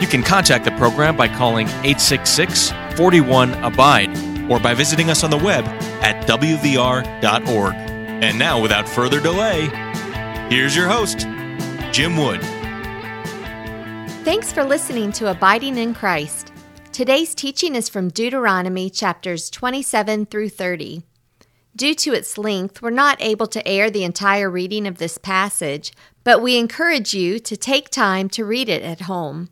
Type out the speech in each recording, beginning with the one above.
You can contact the program by calling 866 41 Abide or by visiting us on the web at WVR.org. And now, without further delay, here's your host, Jim Wood. Thanks for listening to Abiding in Christ. Today's teaching is from Deuteronomy chapters 27 through 30. Due to its length, we're not able to air the entire reading of this passage, but we encourage you to take time to read it at home.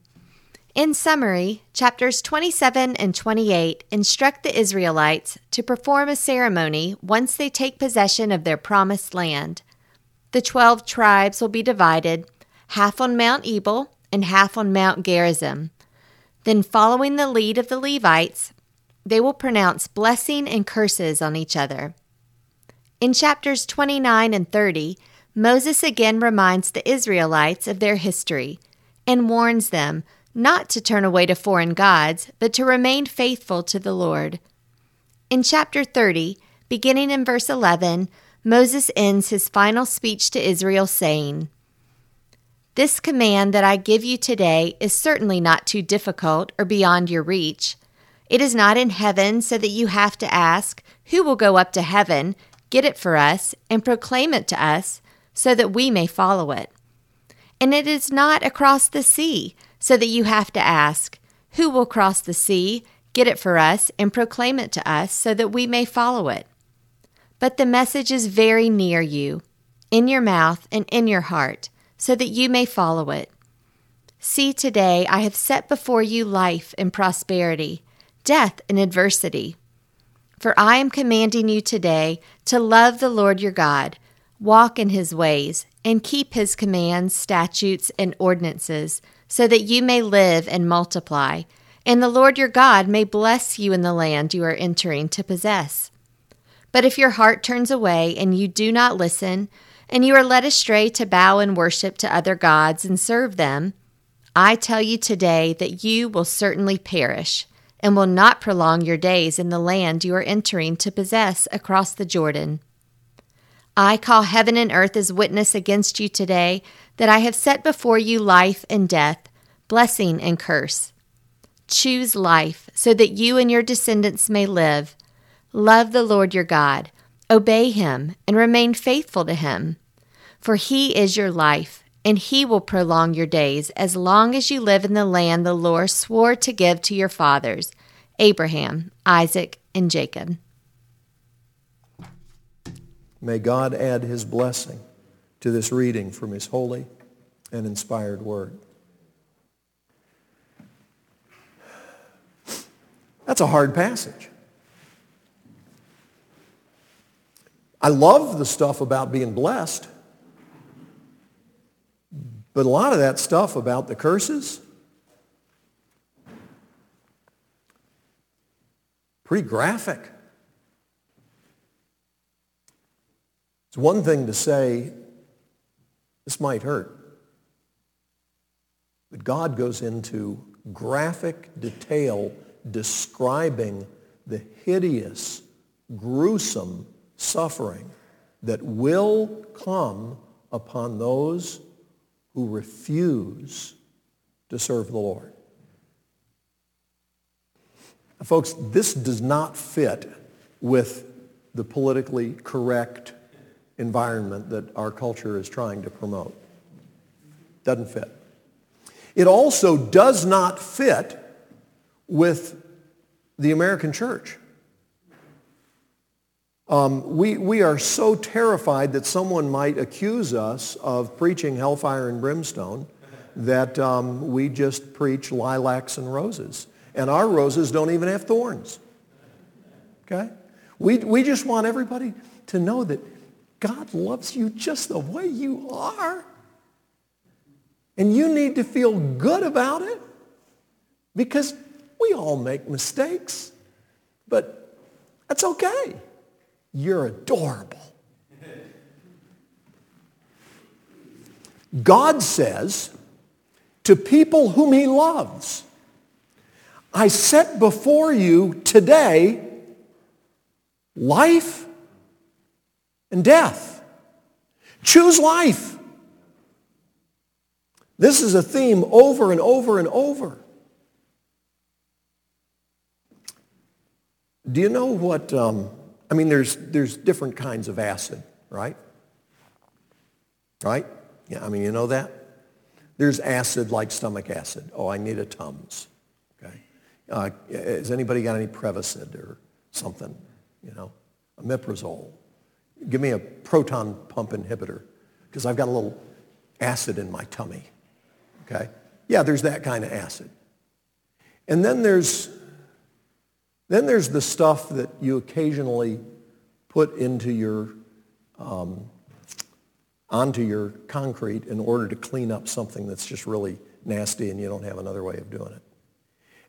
In summary, chapters 27 and 28 instruct the Israelites to perform a ceremony once they take possession of their promised land. The twelve tribes will be divided, half on Mount Ebal and half on Mount Gerizim. Then, following the lead of the Levites, they will pronounce blessing and curses on each other. In chapters 29 and 30, Moses again reminds the Israelites of their history and warns them not to turn away to foreign gods, but to remain faithful to the Lord. In chapter 30, beginning in verse 11, Moses ends his final speech to Israel saying, This command that I give you today is certainly not too difficult or beyond your reach. It is not in heaven so that you have to ask, Who will go up to heaven, get it for us, and proclaim it to us, so that we may follow it? And it is not across the sea so that you have to ask, Who will cross the sea, get it for us, and proclaim it to us so that we may follow it? But the message is very near you, in your mouth and in your heart, so that you may follow it. See, today I have set before you life and prosperity, death and adversity. For I am commanding you today to love the Lord your God, walk in his ways, and keep his commands, statutes, and ordinances so that you may live and multiply, and the Lord your God may bless you in the land you are entering to possess. But if your heart turns away and you do not listen, and you are led astray to bow and worship to other gods and serve them, I tell you today that you will certainly perish and will not prolong your days in the land you are entering to possess across the Jordan. I call heaven and earth as witness against you today that I have set before you life and death, blessing and curse. Choose life so that you and your descendants may live. Love the Lord your God, obey him, and remain faithful to him. For he is your life, and he will prolong your days as long as you live in the land the Lord swore to give to your fathers, Abraham, Isaac, and Jacob. May God add his blessing to this reading from his holy and inspired word. That's a hard passage. I love the stuff about being blessed, but a lot of that stuff about the curses, pretty graphic. It's one thing to say, this might hurt. But God goes into graphic detail describing the hideous, gruesome suffering that will come upon those who refuse to serve the Lord. Folks, this does not fit with the politically correct environment that our culture is trying to promote. Doesn't fit. It also does not fit with the American church. Um, we, we are so terrified that someone might accuse us of preaching hellfire and brimstone that um, we just preach lilacs and roses. And our roses don't even have thorns. Okay? We, we just want everybody to know that God loves you just the way you are. And you need to feel good about it. because we all make mistakes. But that's okay. You're adorable. God says to people whom he loves, I set before you today life and death. Choose life. This is a theme over and over and over. Do you know what, um, I mean, there's, there's different kinds of acid, right? Right? Yeah, I mean, you know that? There's acid like stomach acid. Oh, I need a Tums. Okay. Uh, has anybody got any Prevacid or something? You know, omeprazole. Give me a proton pump inhibitor because I've got a little acid in my tummy. Okay. Yeah, there's that kind of acid. And then there's then there's the stuff that you occasionally put into your um, onto your concrete in order to clean up something that's just really nasty and you don't have another way of doing it.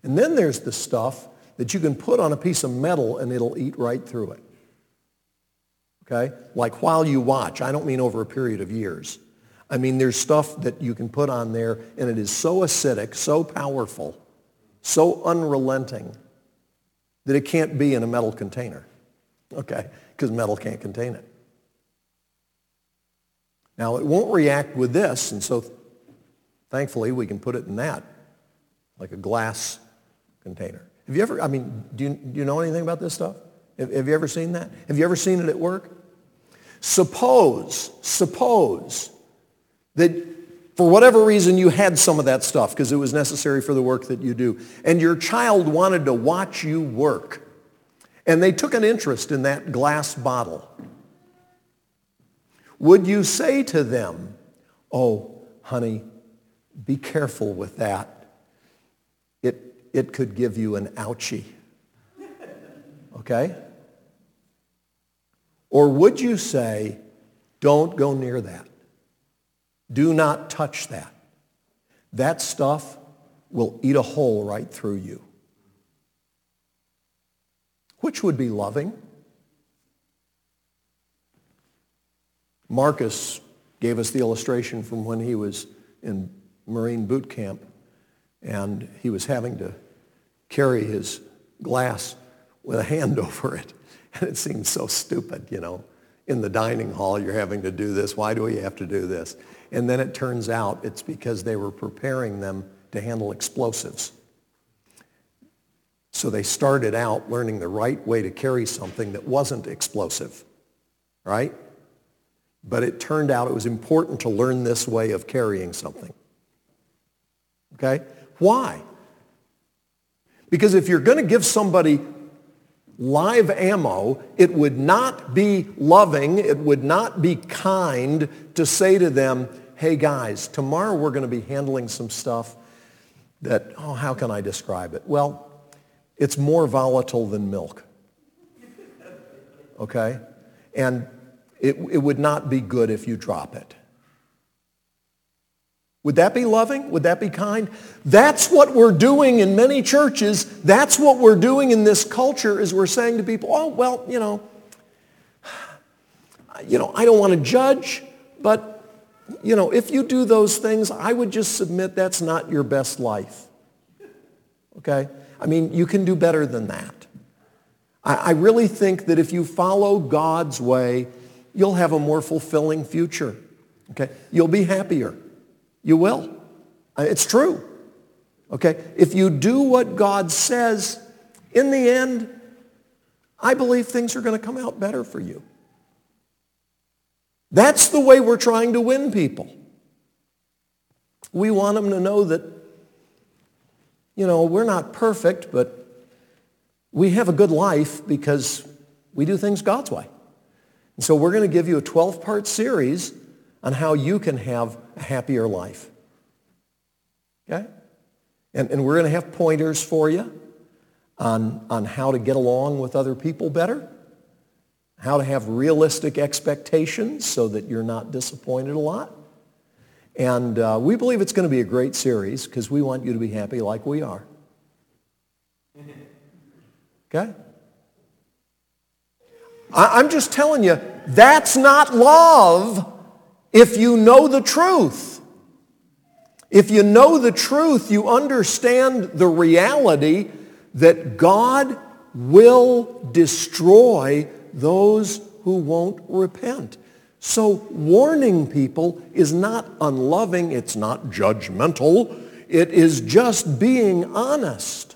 And then there's the stuff that you can put on a piece of metal and it'll eat right through it. Okay? Like while you watch. I don't mean over a period of years. I mean there's stuff that you can put on there and it is so acidic, so powerful, so unrelenting that it can't be in a metal container. Okay? Because metal can't contain it. Now, it won't react with this, and so thankfully we can put it in that, like a glass container. Have you ever, I mean, do you, do you know anything about this stuff? Have, have you ever seen that? Have you ever seen it at work? Suppose, suppose that for whatever reason you had some of that stuff because it was necessary for the work that you do, and your child wanted to watch you work, and they took an interest in that glass bottle. Would you say to them, oh, honey, be careful with that. It, it could give you an ouchie. Okay? Or would you say, don't go near that. Do not touch that. That stuff will eat a hole right through you. Which would be loving? Marcus gave us the illustration from when he was in Marine boot camp and he was having to carry his glass with a hand over it. And it seems so stupid, you know. In the dining hall, you're having to do this. Why do we have to do this? And then it turns out it's because they were preparing them to handle explosives. So they started out learning the right way to carry something that wasn't explosive, right? But it turned out it was important to learn this way of carrying something. Okay? Why? Because if you're going to give somebody live ammo, it would not be loving, it would not be kind to say to them, hey guys, tomorrow we're going to be handling some stuff that, oh, how can I describe it? Well, it's more volatile than milk. Okay? And it, it would not be good if you drop it. Would that be loving? Would that be kind? That's what we're doing in many churches. That's what we're doing in this culture is we're saying to people, oh, well, you know, you know, I don't want to judge, but you know, if you do those things, I would just submit that's not your best life. Okay? I mean, you can do better than that. I, I really think that if you follow God's way, you'll have a more fulfilling future. Okay? You'll be happier. You will. Uh, it's true. Okay? If you do what God says, in the end, I believe things are going to come out better for you. That's the way we're trying to win people. We want them to know that, you know, we're not perfect, but we have a good life because we do things God's way. And so we're going to give you a 12-part series on how you can have a happier life. Okay? And, and we're going to have pointers for you on, on how to get along with other people better, how to have realistic expectations so that you're not disappointed a lot. And uh, we believe it's going to be a great series because we want you to be happy like we are. Okay? I, I'm just telling you, that's not love if you know the truth. If you know the truth, you understand the reality that God will destroy those who won't repent. So warning people is not unloving, it's not judgmental, it is just being honest.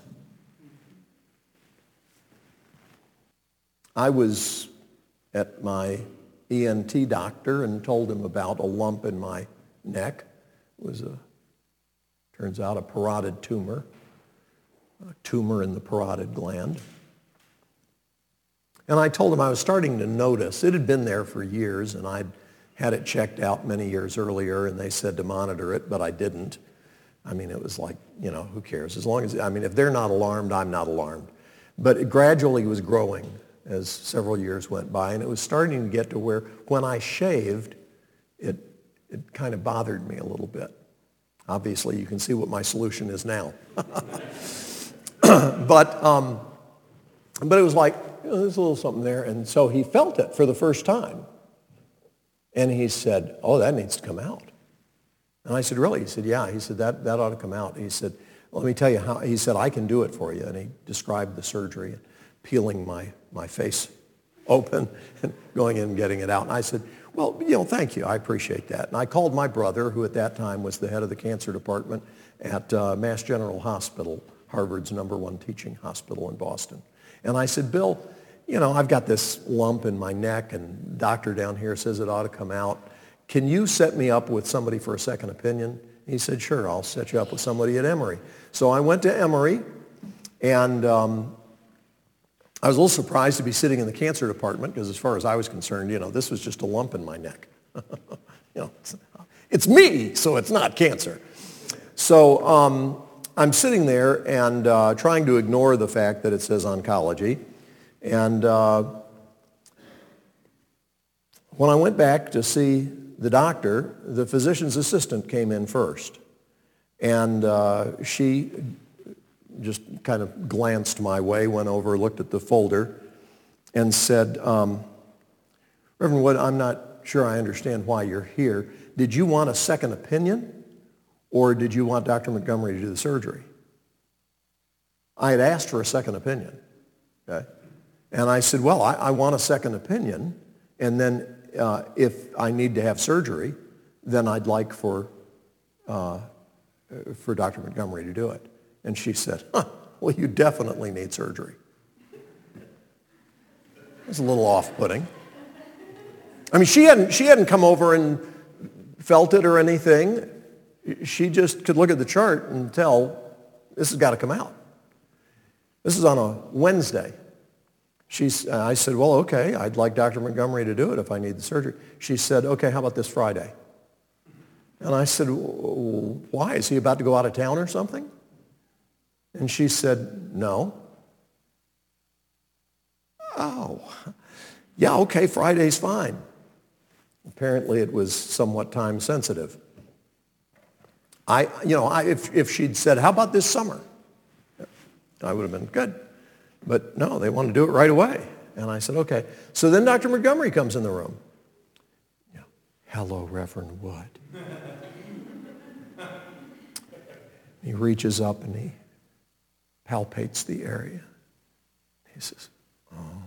I was at my ENT doctor and told him about a lump in my neck. It was a, turns out, a parotid tumor, a tumor in the parotid gland. And I told him I was starting to notice. It had been there for years, and I'd had it checked out many years earlier, and they said to monitor it, but I didn't. I mean, it was like, you know, who cares? As long as, I mean, if they're not alarmed, I'm not alarmed. But it gradually was growing as several years went by, and it was starting to get to where when I shaved, it, it kind of bothered me a little bit. Obviously, you can see what my solution is now. but, um, but it was like, there's a little something there. And so he felt it for the first time. And he said, oh, that needs to come out. And I said, really? He said, yeah. He said, that, that ought to come out. He said, let me tell you how. He said, I can do it for you. And he described the surgery, peeling my, my face open and going in and getting it out. And I said, well, you know, thank you. I appreciate that. And I called my brother, who at that time was the head of the cancer department at uh, Mass General Hospital, Harvard's number one teaching hospital in Boston. And I said, Bill, you know, I've got this lump in my neck and doctor down here says it ought to come out. Can you set me up with somebody for a second opinion? He said, sure, I'll set you up with somebody at Emory. So I went to Emory and um, I was a little surprised to be sitting in the cancer department because as far as I was concerned, you know, this was just a lump in my neck. you know, it's, it's, me, so it's not cancer. So um, I'm sitting there and uh, trying to ignore the fact that it says oncology. And uh, when I went back to see the doctor, the physician's assistant came in first. And uh, she just kind of glanced my way, went over, looked at the folder, and said, um, Reverend Wood, I'm not sure I understand why you're here. Did you want a second opinion? Or did you want Dr. Montgomery to do the surgery? I had asked for a second opinion. Okay? And I said, well, I, I want a second opinion. And then uh, if I need to have surgery, then I'd like for, uh, for Dr. Montgomery to do it. And she said, huh, well, you definitely need surgery. It was a little off-putting. I mean, she hadn't, she hadn't come over and felt it or anything she just could look at the chart and tell this has got to come out. This is on a Wednesday. She's, I said, well, okay, I'd like Dr. Montgomery to do it if I need the surgery. She said, okay, how about this Friday? And I said, why? Is he about to go out of town or something? And she said, no. Oh, yeah, okay, Friday's fine. Apparently it was somewhat time sensitive. I, you know, I, if, if she'd said, how about this summer? I would have been good. But no, they want to do it right away. And I said, okay. So then Dr. Montgomery comes in the room. Yeah. Hello, Reverend Wood. he reaches up and he palpates the area. He says, oh.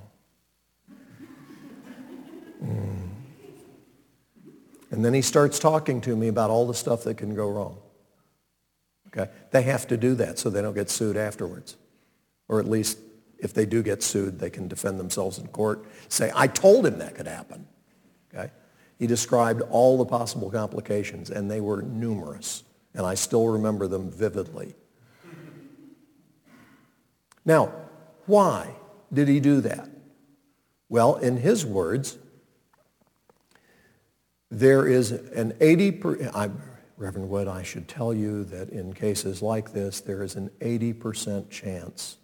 Mm. And then he starts talking to me about all the stuff that can go wrong. Okay? They have to do that so they don't get sued afterwards. Or at least if they do get sued, they can defend themselves in court, say, I told him that could happen. Okay? He described all the possible complications, and they were numerous. And I still remember them vividly. Now, why did he do that? Well, in his words, there is an 80 per, Reverend Wood, I should tell you that in cases like this, there is an 80% chance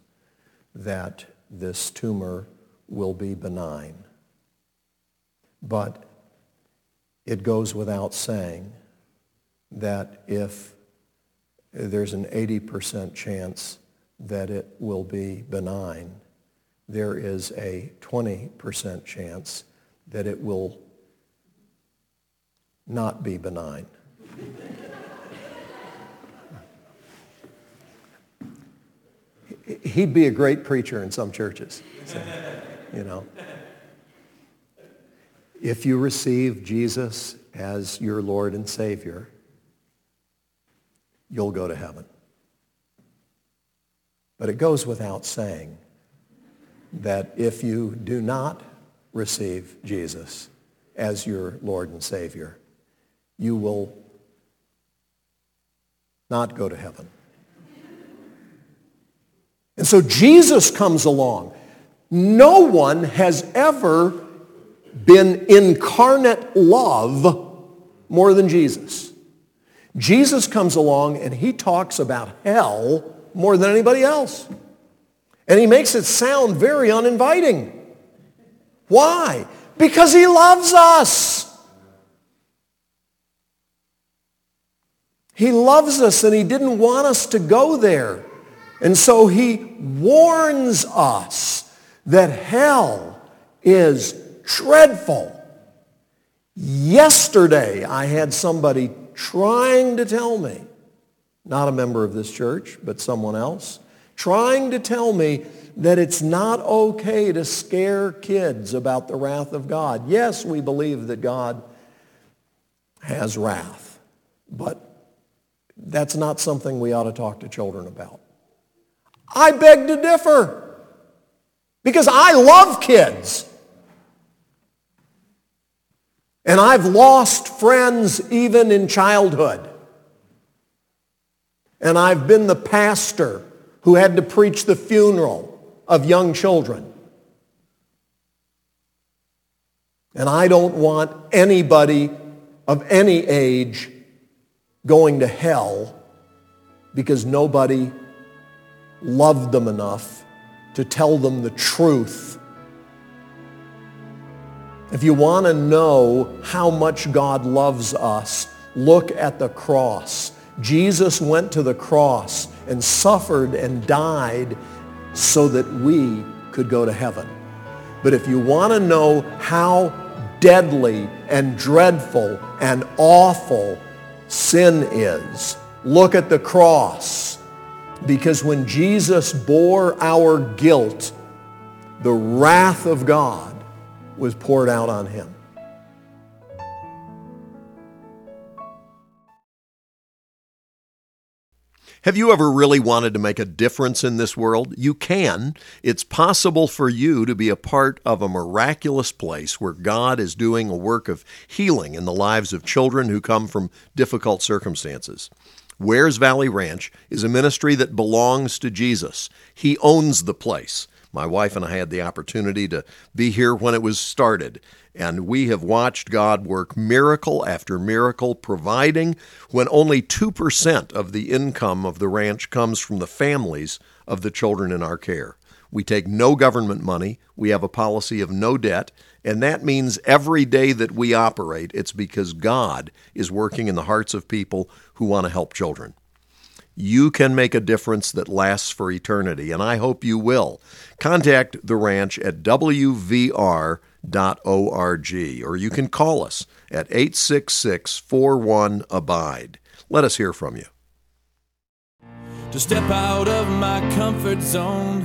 that this tumor will be benign. But it goes without saying that if there's an 80% chance that it will be benign. There is a 20% chance that it will not be benign. He'd be a great preacher in some churches, so, you know. If you receive Jesus as your Lord and Savior, you'll go to heaven. But it goes without saying that if you do not receive Jesus as your Lord and Savior, you will not go to heaven. And so Jesus comes along. No one has ever been incarnate love more than Jesus. Jesus comes along and he talks about hell more than anybody else. And he makes it sound very uninviting. Why? Because he loves us. He loves us and he didn't want us to go there. And so he warns us that hell is dreadful. Yesterday, I had somebody trying to tell me, not a member of this church, but someone else, trying to tell me that it's not okay to scare kids about the wrath of God. Yes, we believe that God has wrath, but that's not something we ought to talk to children about. I beg to differ because I love kids. And I've lost friends even in childhood. And I've been the pastor who had to preach the funeral of young children. And I don't want anybody of any age going to hell because nobody loved them enough to tell them the truth. If you want to know how much God loves us, look at the cross. Jesus went to the cross and suffered and died so that we could go to heaven. But if you want to know how deadly and dreadful and awful sin is. Look at the cross. Because when Jesus bore our guilt, the wrath of God was poured out on him. Have you ever really wanted to make a difference in this world? You can. It's possible for you to be a part of a miraculous place where God is doing a work of healing in the lives of children who come from difficult circumstances. Wears Valley Ranch is a ministry that belongs to Jesus. He owns the place. My wife and I had the opportunity to be here when it was started, and we have watched God work miracle after miracle, providing when only 2% of the income of the ranch comes from the families of the children in our care. We take no government money. We have a policy of no debt. And that means every day that we operate, it's because God is working in the hearts of people who want to help children you can make a difference that lasts for eternity, and I hope you will. Contact the ranch at wvr.org, or you can call us at 866 41 Abide. Let us hear from you. To step out of my comfort zone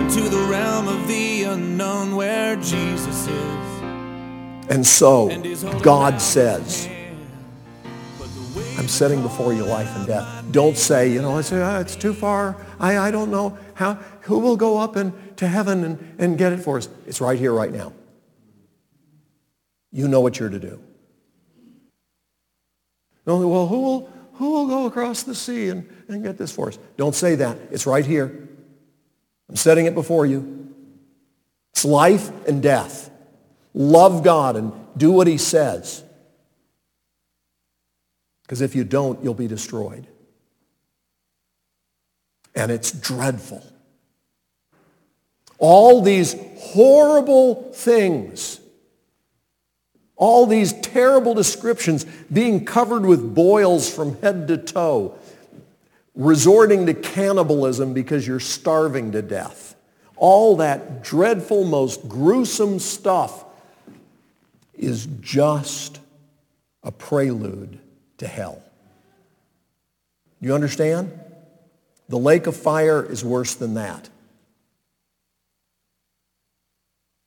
into the realm of the unknown where Jesus is. And so, God says, I'm setting before you life and death. Don't say, you know, I say, oh, it's too far. I, I don't know how, who will go up and, to heaven and, and get it for us. It's right here, right now. You know what you're to do. No, well, who will, who will go across the sea and, and get this for us? Don't say that. It's right here. I'm setting it before you. It's life and death. Love God and do what he says. Because if you don't, you'll be destroyed. And it's dreadful. All these horrible things, all these terrible descriptions, being covered with boils from head to toe, resorting to cannibalism because you're starving to death. All that dreadful, most gruesome stuff is just a prelude to hell. You understand? The lake of fire is worse than that.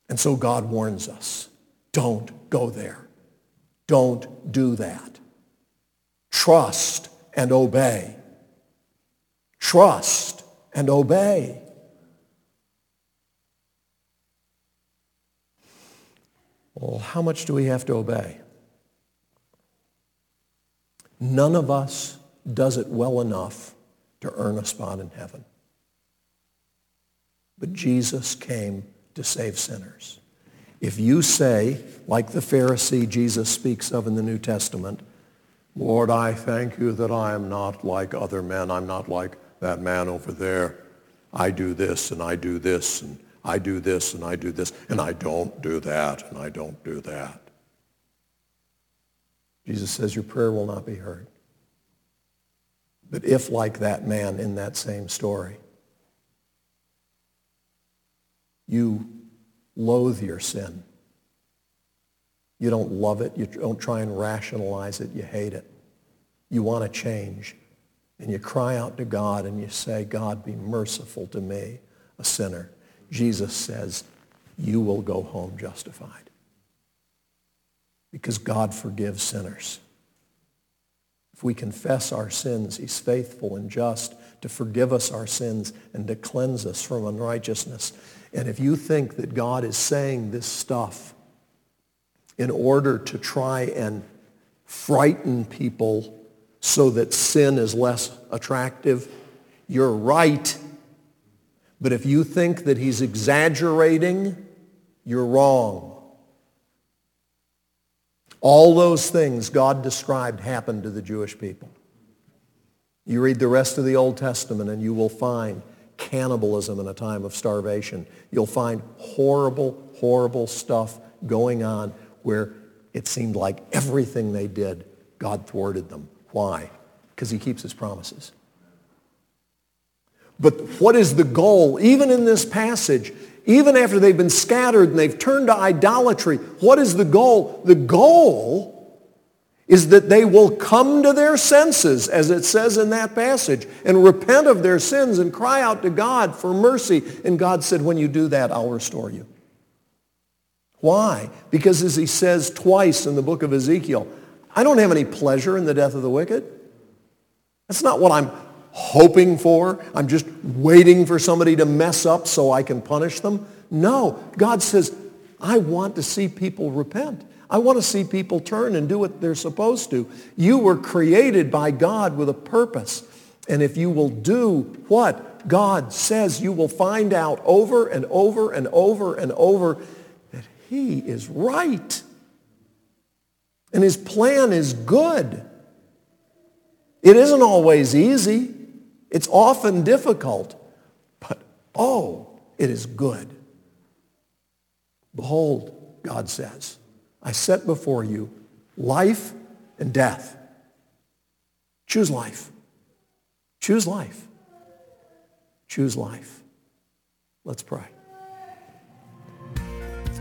And so God warns us, don't go there. Don't do that. Trust and obey. Trust and obey. Well, how much do we have to obey? None of us does it well enough to earn a spot in heaven. But Jesus came to save sinners. If you say, like the Pharisee Jesus speaks of in the New Testament, Lord, I thank you that I am not like other men. I'm not like that man over there. I do this and I do this and I do this and I do this and I don't do that and I don't do that. Jesus says your prayer will not be heard. But if like that man in that same story, you loathe your sin, you don't love it, you don't try and rationalize it, you hate it, you want to change, and you cry out to God and you say, God, be merciful to me, a sinner. Jesus says, you will go home justified. Because God forgives sinners. If we confess our sins, he's faithful and just to forgive us our sins and to cleanse us from unrighteousness. And if you think that God is saying this stuff in order to try and frighten people so that sin is less attractive, you're right. But if you think that he's exaggerating, you're wrong. All those things God described happened to the Jewish people. You read the rest of the Old Testament and you will find cannibalism in a time of starvation. You'll find horrible, horrible stuff going on where it seemed like everything they did, God thwarted them. Why? Because he keeps his promises. But what is the goal? Even in this passage, even after they've been scattered and they've turned to idolatry, what is the goal? The goal is that they will come to their senses, as it says in that passage, and repent of their sins and cry out to God for mercy. And God said, when you do that, I'll restore you. Why? Because as he says twice in the book of Ezekiel, I don't have any pleasure in the death of the wicked. That's not what I'm hoping for. I'm just waiting for somebody to mess up so I can punish them. No, God says, I want to see people repent. I want to see people turn and do what they're supposed to. You were created by God with a purpose. And if you will do what God says, you will find out over and over and over and over that he is right. And his plan is good. It isn't always easy. It's often difficult, but oh, it is good. Behold, God says, I set before you life and death. Choose life. Choose life. Choose life. Let's pray.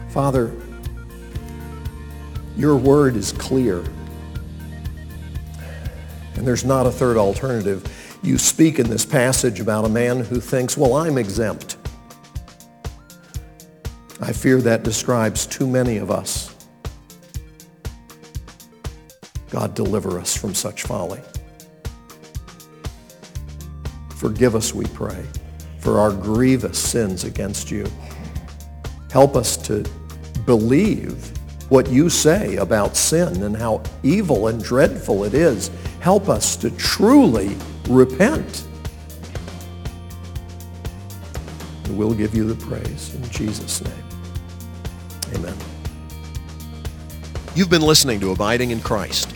Father, your word is clear, and there's not a third alternative you speak in this passage about a man who thinks, well, I'm exempt. I fear that describes too many of us. God, deliver us from such folly. Forgive us, we pray, for our grievous sins against you. Help us to believe what you say about sin and how evil and dreadful it is. Help us to truly repent. And we'll give you the praise in Jesus' name. Amen. You've been listening to Abiding in Christ.